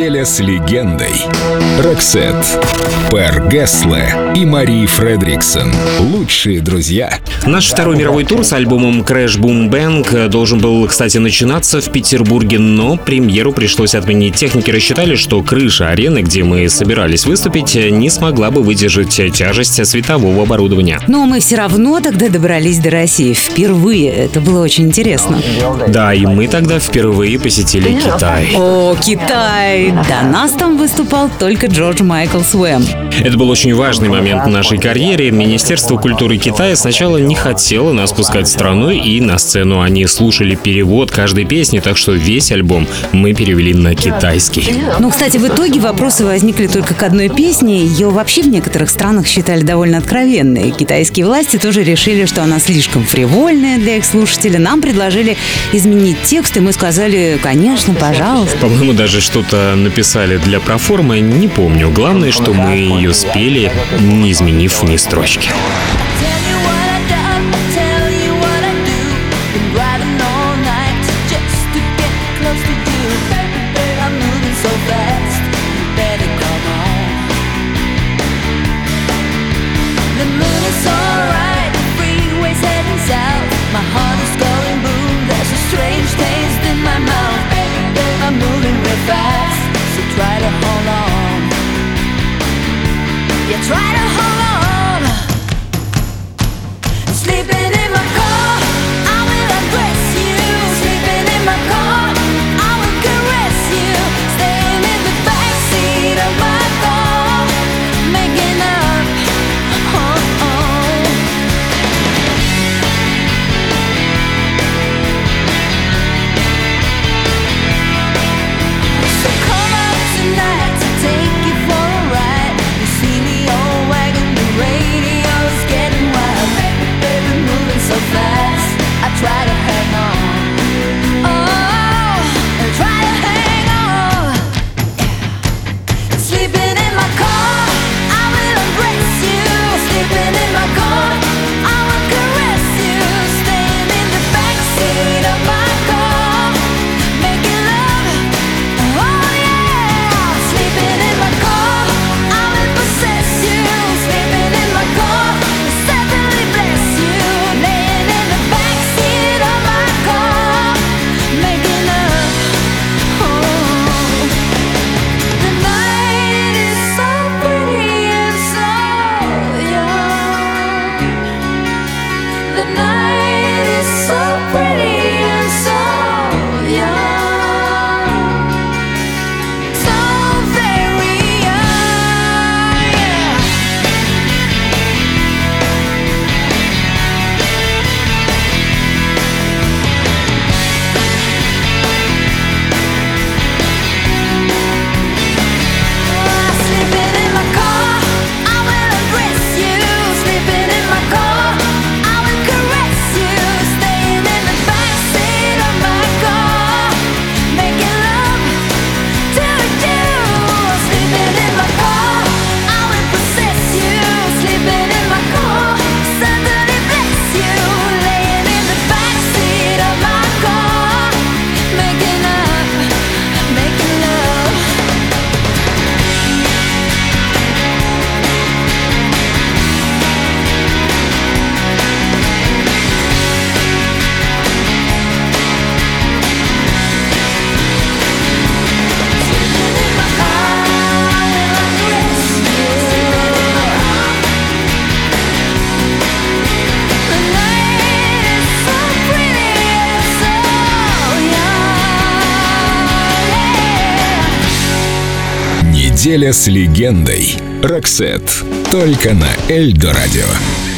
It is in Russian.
Неделя с легендой. Роксет, Пер Гессле и Мари Фредриксон. Лучшие друзья. Наш второй мировой тур с альбомом Crash Boom Bang должен был, кстати, начинаться в Петербурге, но премьеру пришлось отменить. Техники рассчитали, что крыша арены, где мы собирались выступить, не смогла бы выдержать тяжесть светового оборудования. Но мы все равно тогда добрались до России. Впервые. Это было очень интересно. Да, и мы тогда впервые посетили Китай. О, Китай! До нас там выступал только Джордж Майкл Суэм. Это был очень важный момент в нашей карьере. Министерство культуры Китая сначала не хотело нас пускать в страну, и на сцену они слушали перевод каждой песни, так что весь альбом мы перевели на китайский. Ну, кстати, в итоге вопросы возникли только к одной песне. Ее вообще в некоторых странах считали довольно откровенной. Китайские власти тоже решили, что она слишком фривольная для их слушателей. Нам предложили изменить текст, и мы сказали, конечно, пожалуйста. По-моему, даже что-то написали для проформы, не помню. Главное, что мы ее спели, не изменив ни строчки. Yeah, try to Sleeping Неделя с легендой. Роксет. Только на Эльдо радио.